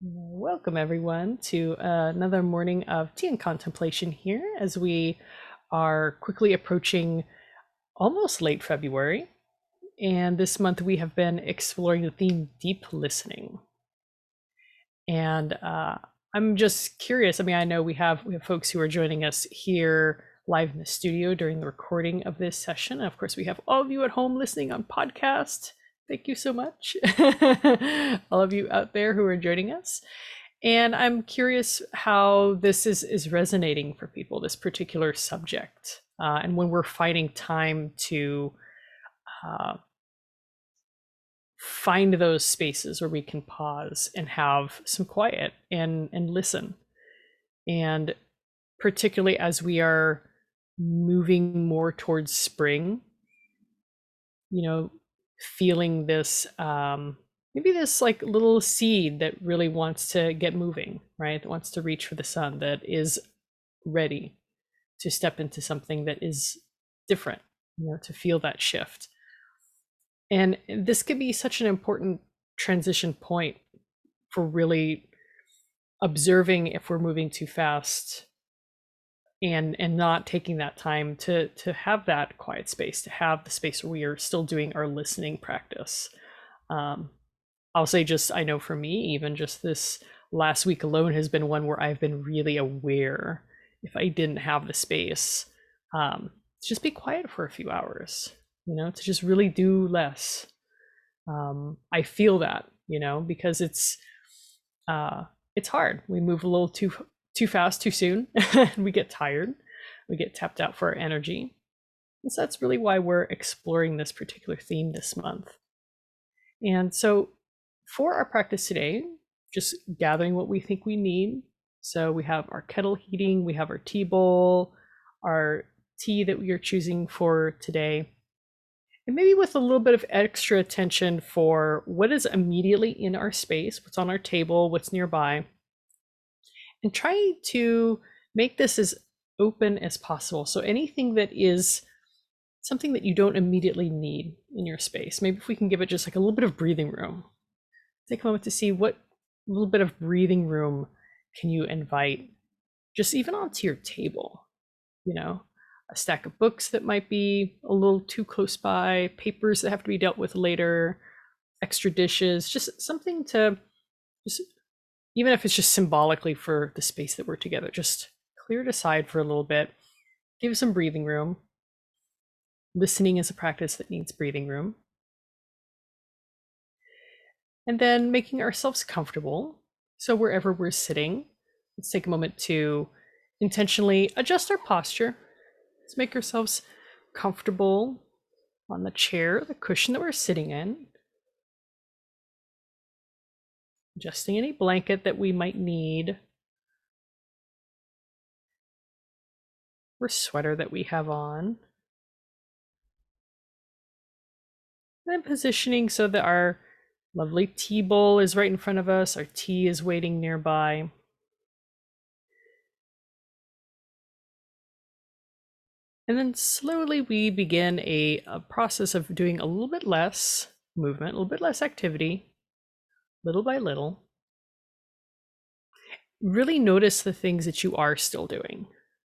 Welcome, everyone, to another morning of tea and contemplation here as we are quickly approaching almost late February. And this month we have been exploring the theme deep listening. And uh, I'm just curious. I mean, I know we have we have folks who are joining us here live in the studio during the recording of this session. And of course, we have all of you at home listening on podcast. Thank you so much, all of you out there who are joining us. And I'm curious how this is, is resonating for people, this particular subject. Uh, and when we're finding time to uh, find those spaces where we can pause and have some quiet and, and listen. And particularly as we are moving more towards spring, you know, feeling this um, maybe this like little seed that really wants to get moving, right? That wants to reach for the sun, that is ready to step into something that is different, you know, to feel that shift. And this could be such an important transition point for really observing if we're moving too fast and and not taking that time to to have that quiet space to have the space where we are still doing our listening practice. Um, i'll say just i know for me even just this last week alone has been one where i've been really aware if i didn't have the space um, to just be quiet for a few hours you know to just really do less. Um, i feel that you know because it's uh, it's hard. We move a little too too fast too soon we get tired. We get tapped out for our energy. And so that's really why we're exploring this particular theme this month. And so for our practice today just gathering what we think we need. So we have our kettle heating we have our tea bowl our tea that we are choosing for today. And maybe with a little bit of extra attention for what is immediately in our space what's on our table what's nearby and try to make this as open as possible. So anything that is something that you don't immediately need in your space, maybe if we can give it just like a little bit of breathing room. Take a moment to see what little bit of breathing room can you invite just even onto your table, you know, a stack of books that might be a little too close by, papers that have to be dealt with later, extra dishes, just something to just even if it's just symbolically for the space that we're together, just clear it aside for a little bit, give some breathing room. Listening is a practice that needs breathing room. And then making ourselves comfortable. So, wherever we're sitting, let's take a moment to intentionally adjust our posture. Let's make ourselves comfortable on the chair, the cushion that we're sitting in. Adjusting any blanket that we might need or sweater that we have on. And then positioning so that our lovely tea bowl is right in front of us, our tea is waiting nearby. And then slowly we begin a, a, process of doing a little bit less movement, a little bit less activity, little by little, really notice the things that you are still doing.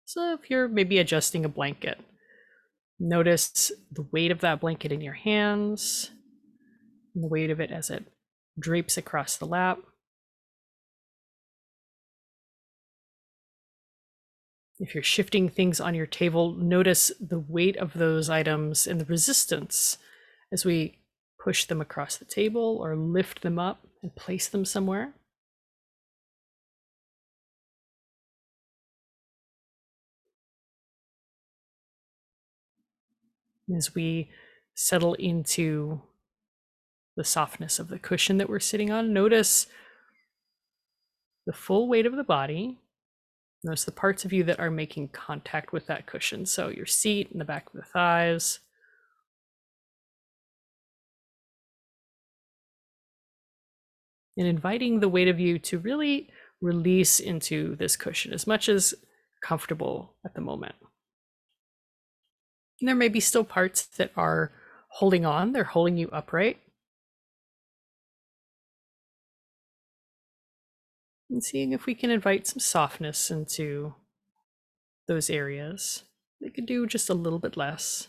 So if you're maybe adjusting a blanket, notice the weight of that blanket in your hands, the weight of it as it drapes across the lap. If you're shifting things on your table, notice the weight of those items and the resistance as we push them across the table or lift them up and place them somewhere. As we settle into the softness of the cushion that we're sitting on, notice the full weight of the body. Notice the parts of you that are making contact with that cushion. So your seat and the back of the thighs, and inviting the weight of you to really release into this cushion as much as comfortable at the moment. And there may be still parts that are holding on, they're holding you upright. And seeing if we can invite some softness into those areas. They could do just a little bit less.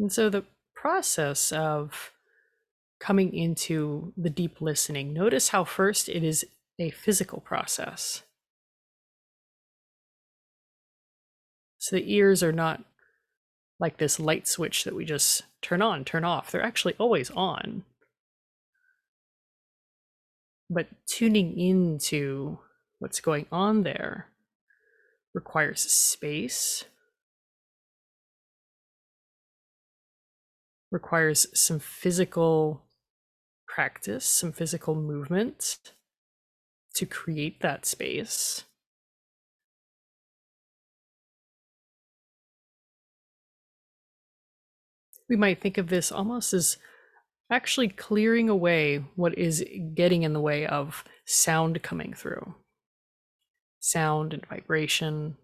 And so the process of coming into the deep listening, notice how first it is a physical process. So the ears are not like this light switch that we just turn on, turn off. They're actually always on. But tuning into what's going on there requires space, requires some physical practice, some physical movement to create that space. We might think of this almost as actually clearing away what is getting in the way of sound coming through. Sound and vibration,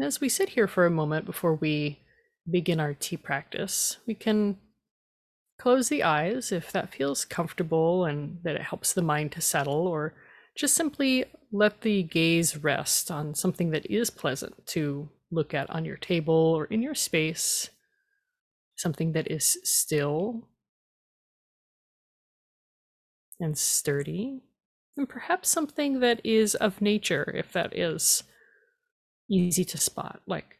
as we sit here for a moment before we begin our tea practice, we can close the eyes if that feels comfortable and that it helps the mind to settle, or just simply let the gaze rest on something that is pleasant to look at on your table or in your space, something that is still and sturdy, and perhaps something that is of nature, if that is easy to spot, like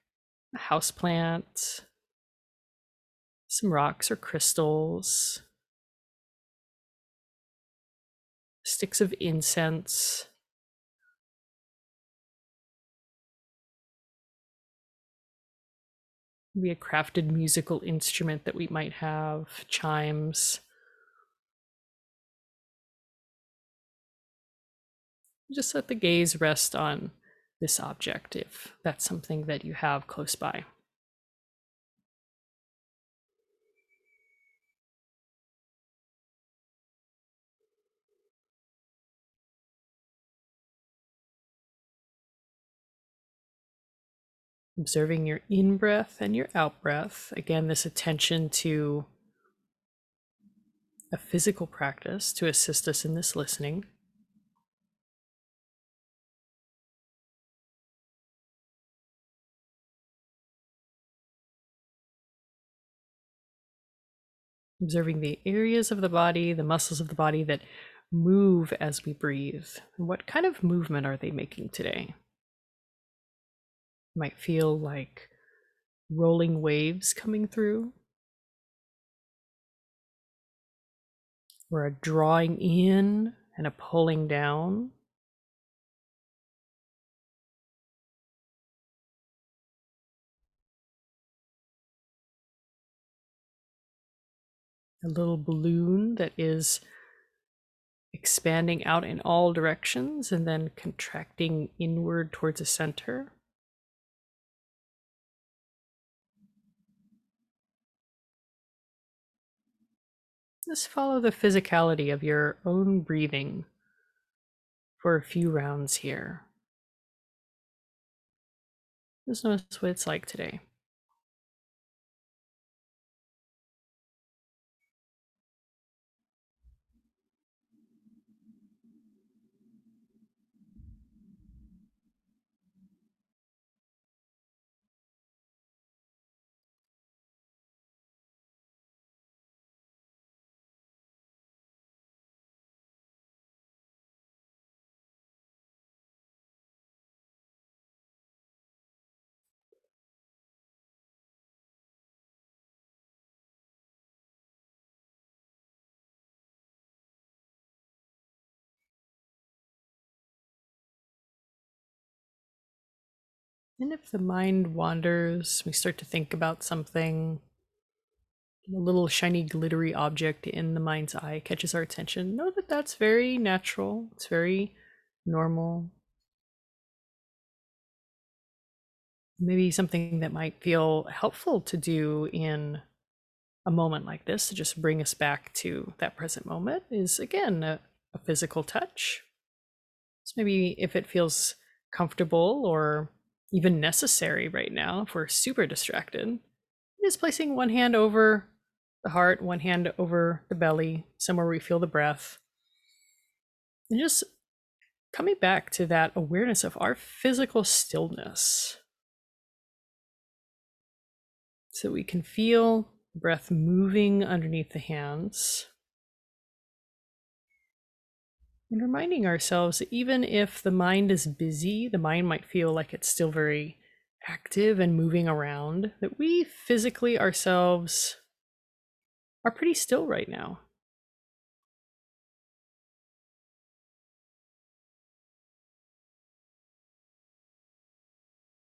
a house plant, some rocks or crystals, sticks of incense. Maybe a crafted musical instrument that we might have, chimes. Just let the gaze rest on this object if that's something that you have close by. Observing your in breath and your out breath. Again, this attention to a physical practice to assist us in this listening. Observing the areas of the body, the muscles of the body that move as we breathe. What kind of movement are they making today? It might feel like rolling waves coming through, or a drawing in and a pulling down. A little balloon that is expanding out in all directions and then contracting inward towards a center. Just follow the physicality of your own breathing for a few rounds here. Just notice what it's like today. And if the mind wanders, we start to think about something, a little shiny, glittery object in the mind's eye catches our attention, know that that's very natural. It's very normal. Maybe something that might feel helpful to do in a moment like this to just bring us back to that present moment is again a, a physical touch. So maybe if it feels comfortable or even necessary right now, if we're super distracted, just placing one hand over the heart, one hand over the belly, somewhere we feel the breath, and just coming back to that awareness of our physical stillness. So we can feel breath moving underneath the hands. And reminding ourselves that even if the mind is busy, the mind might feel like it's still very active and moving around, that we physically ourselves are pretty still right now.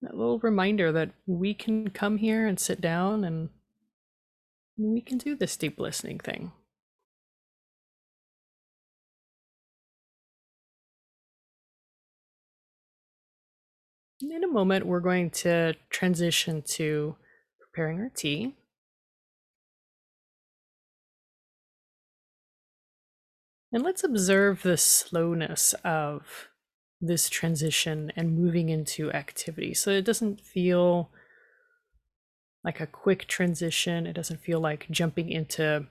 That little reminder that we can come here and sit down and we can do this deep listening thing. In a moment, we're going to transition to preparing our tea. And let's observe the slowness of this transition and moving into activity. So it doesn't feel like a quick transition. It doesn't feel like jumping into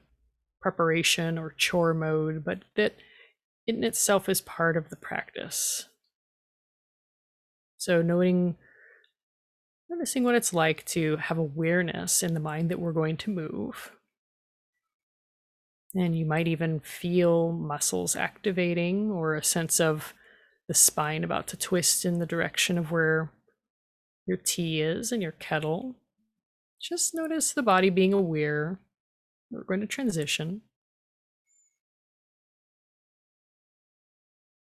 preparation or chore mode, but that in itself is part of the practice. So noticing what it's like to have awareness in the mind that we're going to move. And you might even feel muscles activating or a sense of the spine about to twist in the direction of where your tea is and your kettle. Just notice the body being aware. We're going to transition.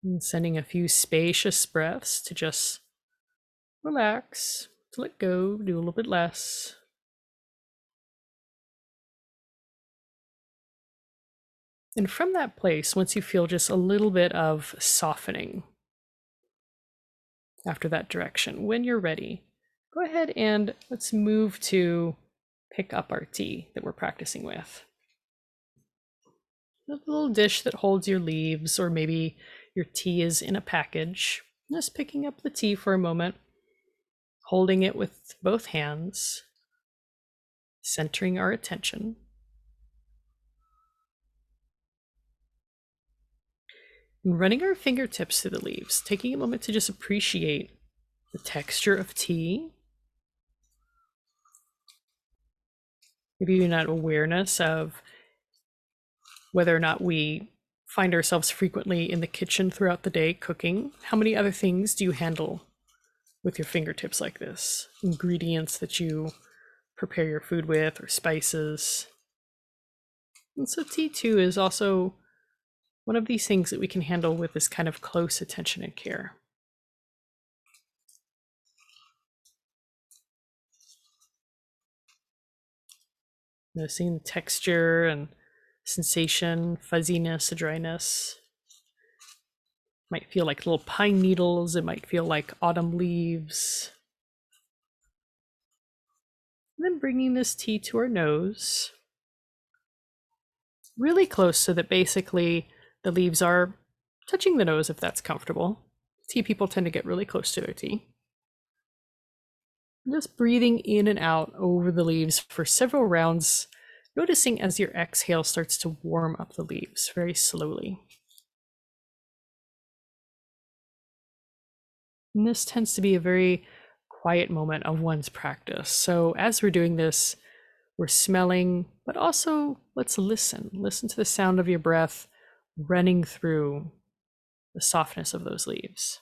And sending a few spacious breaths to just relax, to let go, do a little bit less. And from that place, once you feel just a little bit of softening after that direction, when you're ready, go ahead and let's move to pick up our tea that we're practicing with. A little dish that holds your leaves, or maybe your tea is in a package. Just picking up the tea for a moment, holding it with both hands, centering our attention. Running our fingertips through the leaves, taking a moment to just appreciate the texture of tea maybe even that awareness of whether or not we find ourselves frequently in the kitchen throughout the day cooking. How many other things do you handle with your fingertips like this? Ingredients that you prepare your food with or spices. And so tea too is also one of these things that we can handle with this kind of close attention and care. Noticing the texture and sensation, fuzziness, dryness. Might feel like little pine needles. It might feel like autumn leaves. And then bringing this tea to our nose, really close so that basically the leaves are touching the nose if that's comfortable. Tea people tend to get really close to their tea. Just breathing in and out over the leaves for several rounds, noticing as your exhale starts to warm up the leaves very slowly. And this tends to be a very quiet moment of one's practice. So as we're doing this, we're smelling, but also let's listen. Listen to the sound of your breath running through the softness of those leaves.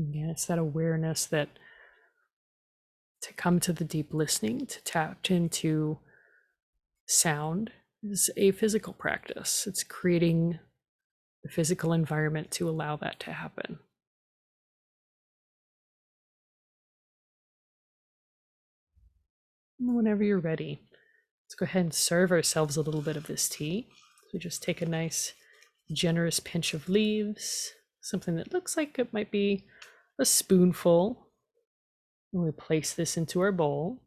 Again, it's that awareness that to come to the deep listening, to tap into sound is a physical practice. It's creating the physical environment to allow that to happen. Whenever you're ready, let's go ahead and serve ourselves a little bit of this tea. So just take a nice, generous pinch of leaves, something that looks like it might be a spoonful. And we place this into our bowl.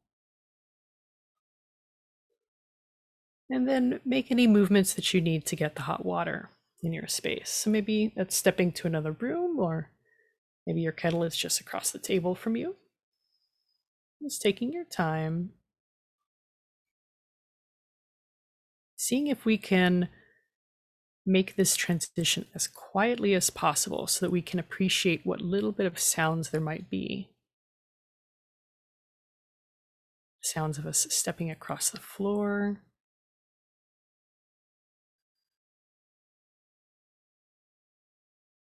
And then make any movements that you need to get the hot water in your space. So maybe that's stepping to another room, or maybe your kettle is just across the table from you. Just taking your time seeing if we can make this transition as quietly as possible so that we can appreciate what little bit of sounds there might be. Sounds of us stepping across the floor.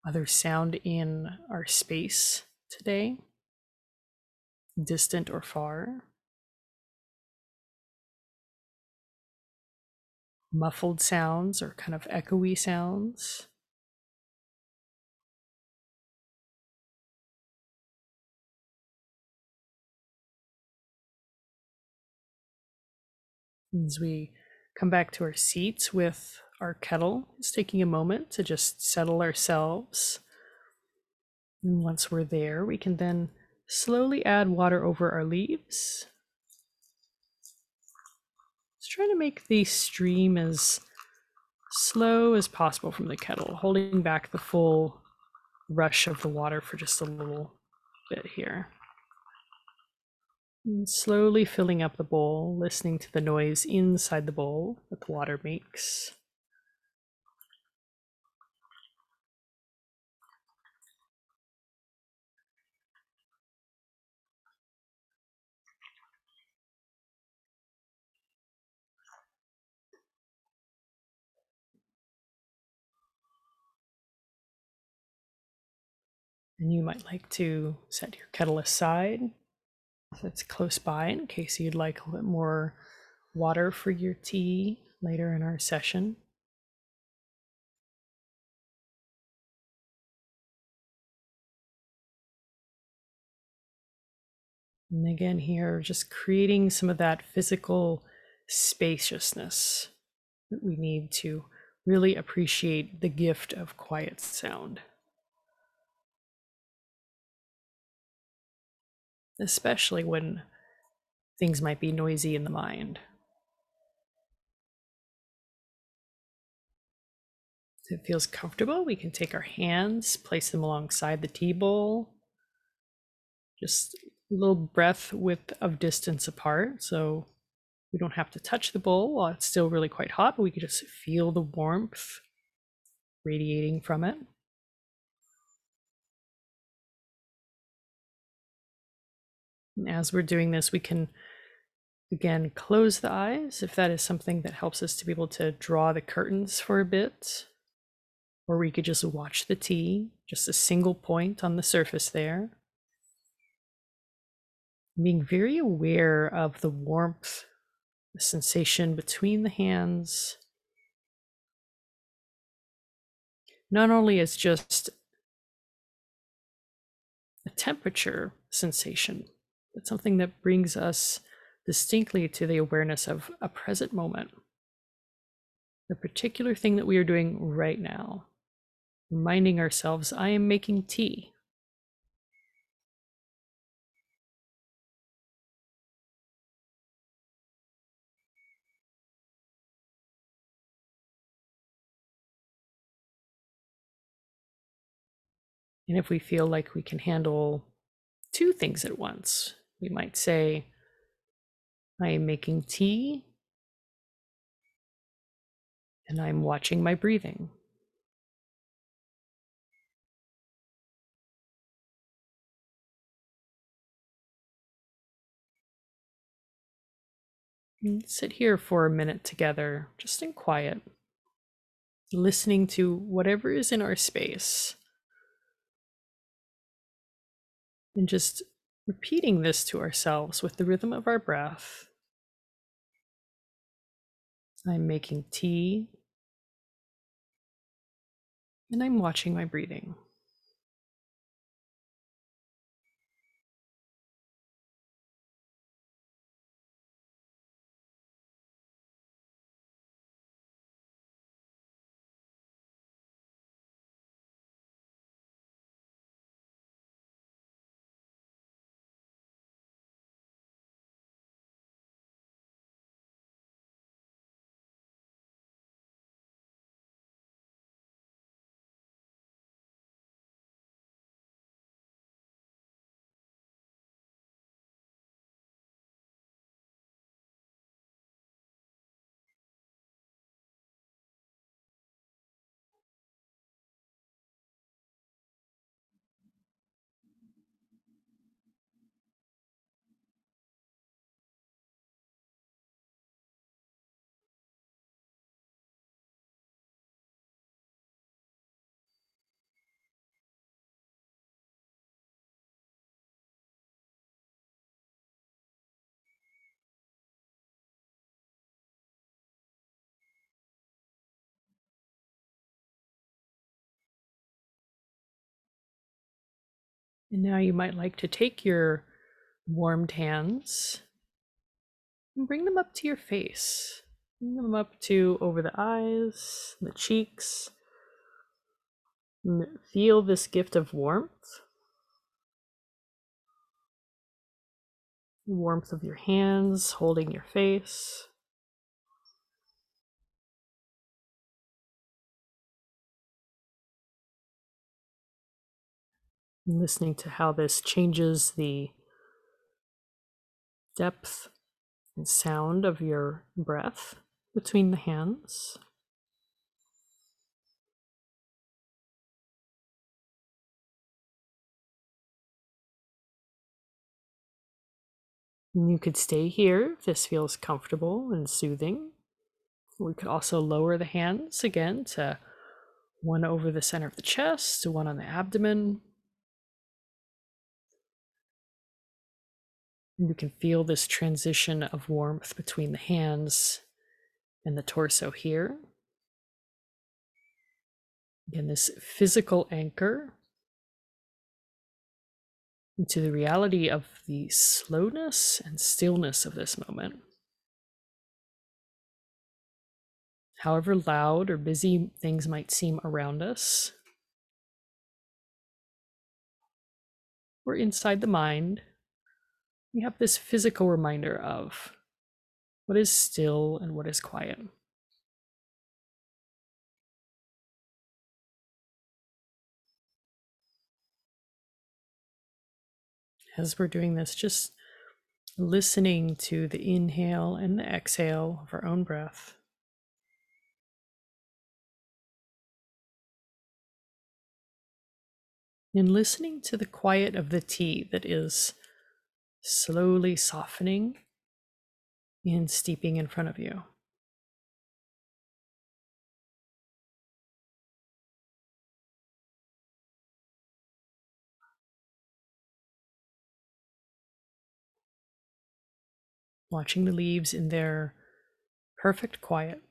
Other sound in our space today, distant or far. Muffled sounds or kind of echoey sounds. As we come back to our seats with our kettle, it's taking a moment to just settle ourselves. And once we're there, we can then slowly add water over our leaves Let's try to make the stream as slow as possible from the kettle, holding back the full rush of the water for just a little bit here. And slowly filling up the bowl, listening to the noise inside the bowl that the water makes. And you might like to set your kettle aside if it's close by in case you'd like a little bit more water for your tea later in our session. And again, here, just creating some of that physical spaciousness that we need to really appreciate the gift of quiet sound. Especially when things might be noisy in the mind. If it feels comfortable, we can take our hands, place them alongside the tea bowl, just a little breath width of distance apart. So we don't have to touch the bowl while it's still really quite hot, but we can just feel the warmth radiating from it. And as we're doing this, we can again close the eyes if that is something that helps us to be able to draw the curtains for a bit. Or we could just watch the tea, just a single point on the surface there. Being very aware of the warmth, the sensation between the hands. Not only as just a temperature sensation, it's something that brings us distinctly to the awareness of a present moment, the particular thing that we are doing right now, reminding ourselves, I am making tea. And if we feel like we can handle two things at once, we might say, I am making tea and I'm watching my breathing. And sit here for a minute together, just in quiet, listening to whatever is in our space. And just repeating this to ourselves with the rhythm of our breath. I'm making tea and I'm watching my breathing. And now you might like to take your warmed hands and bring them up to your face. Bring them up to over the eyes, the cheeks. Feel this gift of warmth. The warmth of your hands holding your face. Listening to how this changes the depth and sound of your breath between the hands. And you could stay here if this feels comfortable and soothing. We could also lower the hands again to one over the center of the chest, to one on the abdomen, we can feel this transition of warmth between the hands and the torso here. Again, this physical anchor into the reality of the slowness and stillness of this moment. However loud or busy things might seem around us, we're inside the mind we have this physical reminder of what is still and what is quiet. As we're doing this, just listening to the inhale and the exhale of our own breath. And listening to the quiet of the tea that is slowly softening and steeping in front of you. Watching the leaves in their perfect quiet.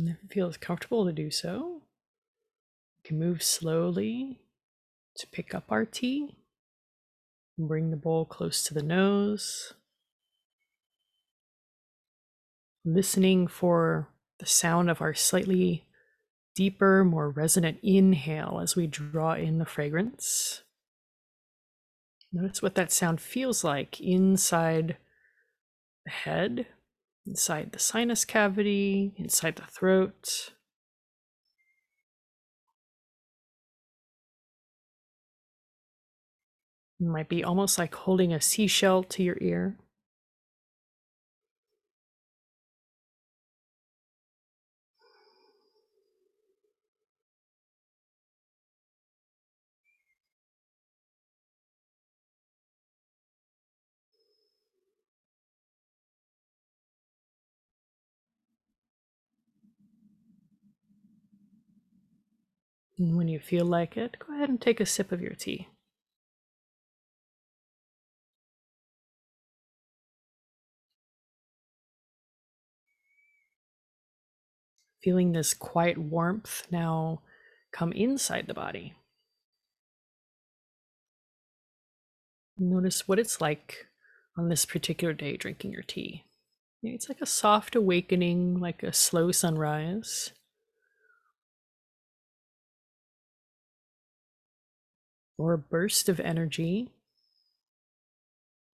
And if it feels comfortable to do so, we can move slowly to pick up our tea and bring the bowl close to the nose. Listening for the sound of our slightly deeper, more resonant inhale as we draw in the fragrance. Notice what that sound feels like inside the head, inside the sinus cavity, inside the throat. It might be almost like holding a seashell to your ear. And when you feel like it, go ahead and take a sip of your tea. Feeling this quiet warmth now come inside the body. Notice what it's like on this particular day drinking your tea. It's like a soft awakening, like a slow sunrise. Or a burst of energy,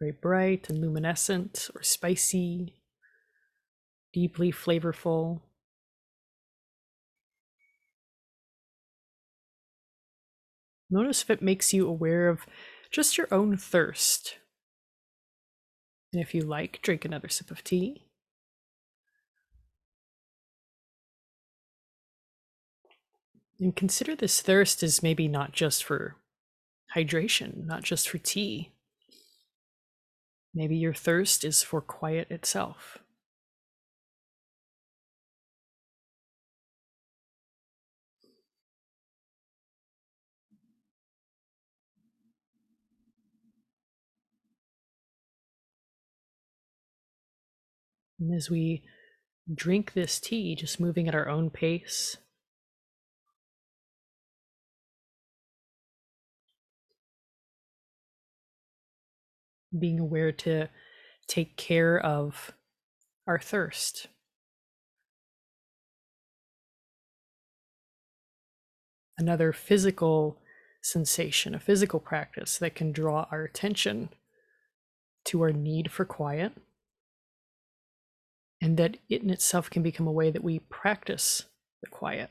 very bright and luminescent or spicy, deeply flavorful. Notice if it makes you aware of just your own thirst. And if you like, drink another sip of tea. And consider this thirst as maybe not just for hydration, not just for tea. Maybe your thirst is for quiet itself. And as we drink this tea, just moving at our own pace, being aware to take care of our thirst. Another physical sensation, a physical practice that can draw our attention to our need for quiet, and that it in itself can become a way that we practice the quiet.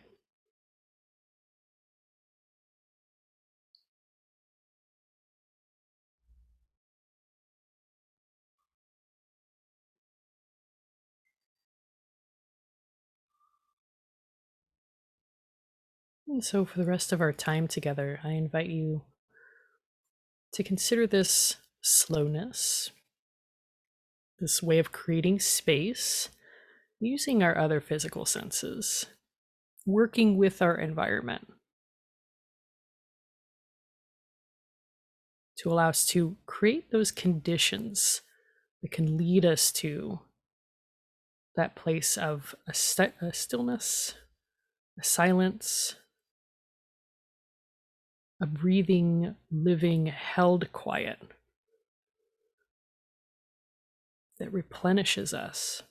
And so, for the rest of our time together, I invite you to consider this slowness, this way of creating space using our other physical senses, working with our environment to allow us to create those conditions that can lead us to that place of a, st- a stillness, a silence a breathing, living, held quiet that replenishes us.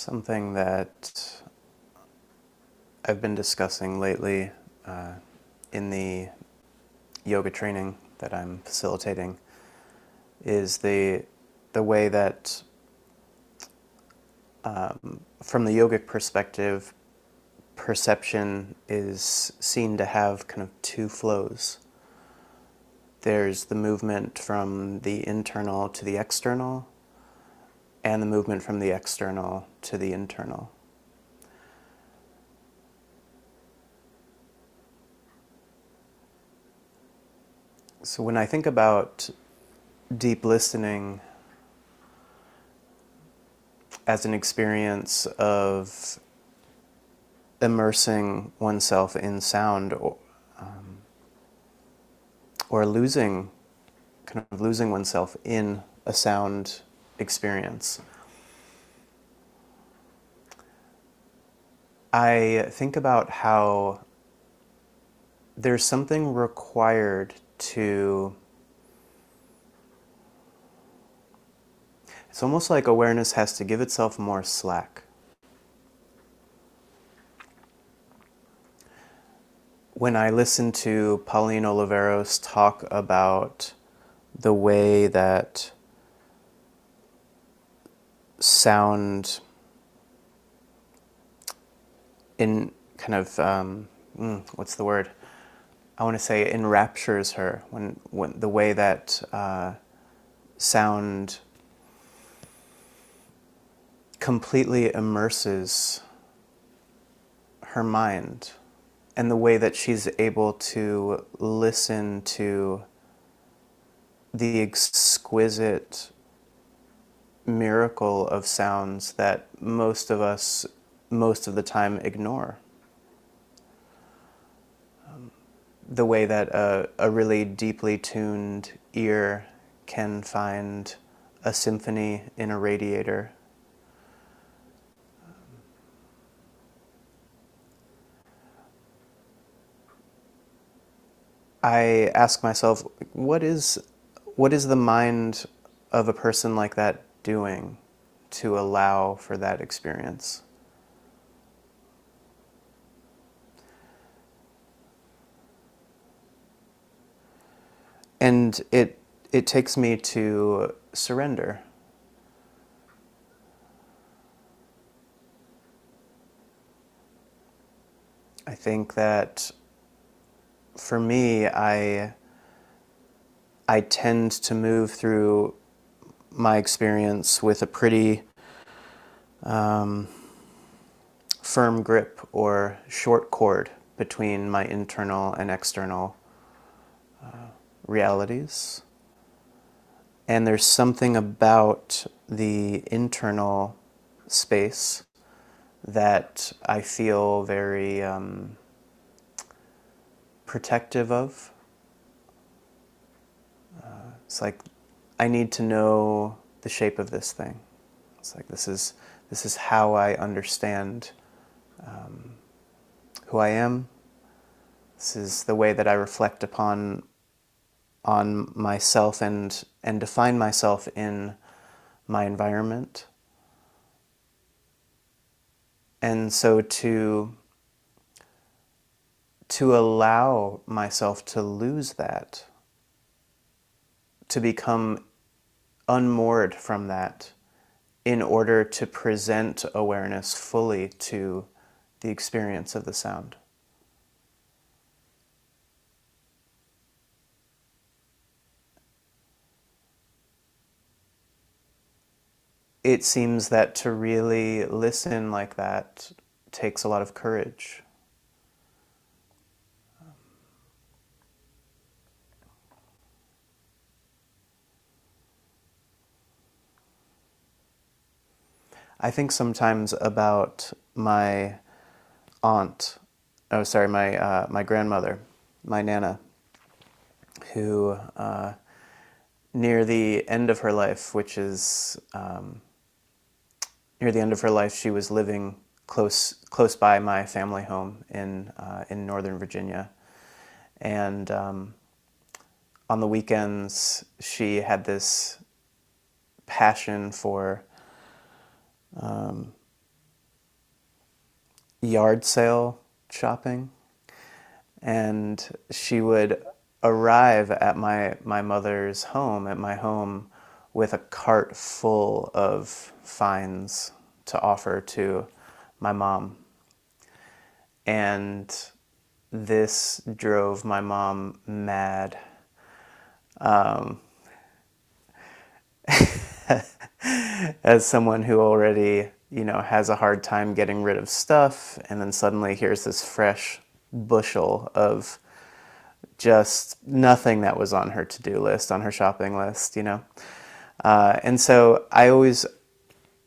Something that I've been discussing lately uh, in the yoga training that I'm facilitating is the the way that um, from the yogic perspective, perception is seen to have kind of two flows. There's the movement from the internal to the external, and the movement from the external to the internal. So when I think about deep listening as an experience of immersing oneself in sound or, um, or losing, kind of losing oneself in a sound experience. I think about how there's something required to. It's almost like awareness has to give itself more slack. When I listen to Pauline Oliveros talk about the way that sound in kind of um, mm, what's the word? I want to say enraptures her when, when the way that uh, sound completely immerses her mind and the way that she's able to listen to the exquisite miracle of sounds that most of us, most of the time, ignore. Um, the way that a, a really deeply tuned ear can find a symphony in a radiator. I ask myself, what is, what is the mind of a person like that doing to allow for that experience. And it, it takes me to surrender. I think that for me, I, I tend to move through my experience with a pretty um, firm grip or short cord between my internal and external uh, realities. And there's something about the internal space that I feel very um, protective of. Uh, it's like I need to know the shape of this thing. It's like this is this is how I understand um, who I am. This is the way that I reflect upon on myself and and define myself in my environment. And so to to allow myself to lose that, to become unmoored from that in order to present awareness fully to the experience of the sound. It seems that to really listen like that takes a lot of courage. I think sometimes about my aunt, oh, sorry, my, uh, my grandmother, my Nana, who uh, near the end of her life, which is um, near the end of her life, she was living close, close by my family home in, uh, in Northern Virginia. And um, on the weekends, she had this passion for um, yard sale shopping, and she would arrive at my my mother's home at my home with a cart full of finds to offer to my mom. And this drove my mom mad. Um, as someone who already, you know, has a hard time getting rid of stuff, and then suddenly here's this fresh bushel of just nothing that was on her to-do list, on her shopping list, you know. Uh, and so I always,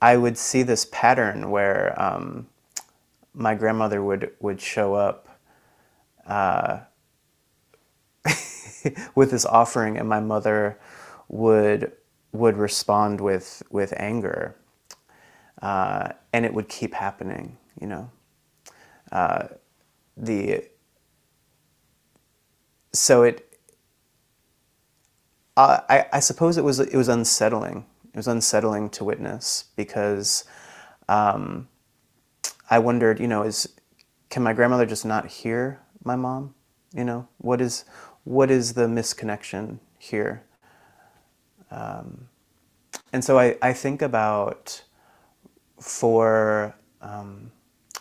I would see this pattern where um, my grandmother would would show up uh, with this offering, and my mother would would respond with with anger, uh, and it would keep happening. You know, uh, the so it. I, I suppose it was it was unsettling. It was unsettling to witness because um, I wondered, you know, is can my grandmother just not hear my mom? You know, what is what is the misconnection here? Um, and so I, I think about for um,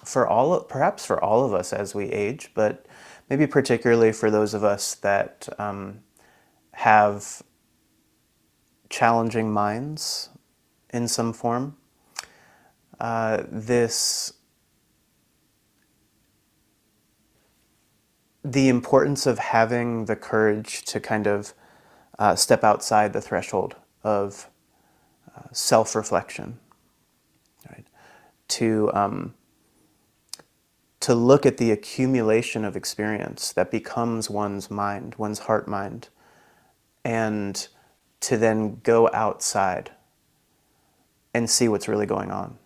for all perhaps for all of us as we age, but maybe particularly for those of us that um, have challenging minds in some form. Uh, this the importance of having the courage to kind of uh, step outside the threshold of uh, self-reflection, right? To um, to look at the accumulation of experience that becomes one's mind, one's heart mind, and to then go outside and see what's really going on.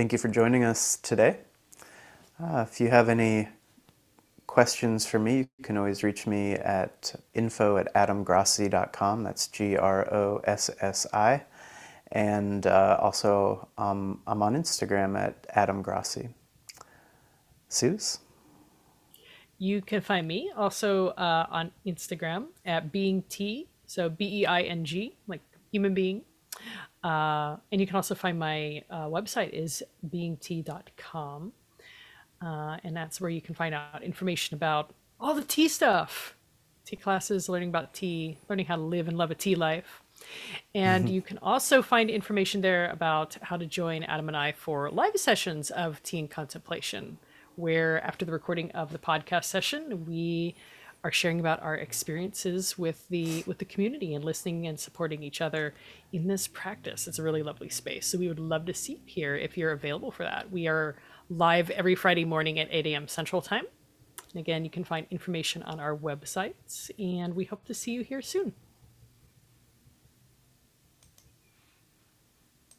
Thank you for joining us today. Uh, if you have any questions for me, you can always reach me at info at adamgrossi.com. That's G R O S S I. And uh, also, um, I'm on Instagram at Adam Grossi. Suze? You can find me also uh, on Instagram at being T, so B E I N G, like human being. Uh, and you can also find my uh, website is beingtea.com. Uh, and that's where you can find out information about all the tea stuff, tea classes, learning about tea, learning how to live and love a tea life. And mm-hmm. you can also find information there about how to join Adam and I for live sessions of tea and contemplation, where after the recording of the podcast session, we are sharing about our experiences with the with the community and listening and supporting each other in this practice. It's a really lovely space. So we would love to see you here if you're available for that. We are live every Friday morning at 8 a.m. Central Time. And again, you can find information on our websites, and we hope to see you here soon.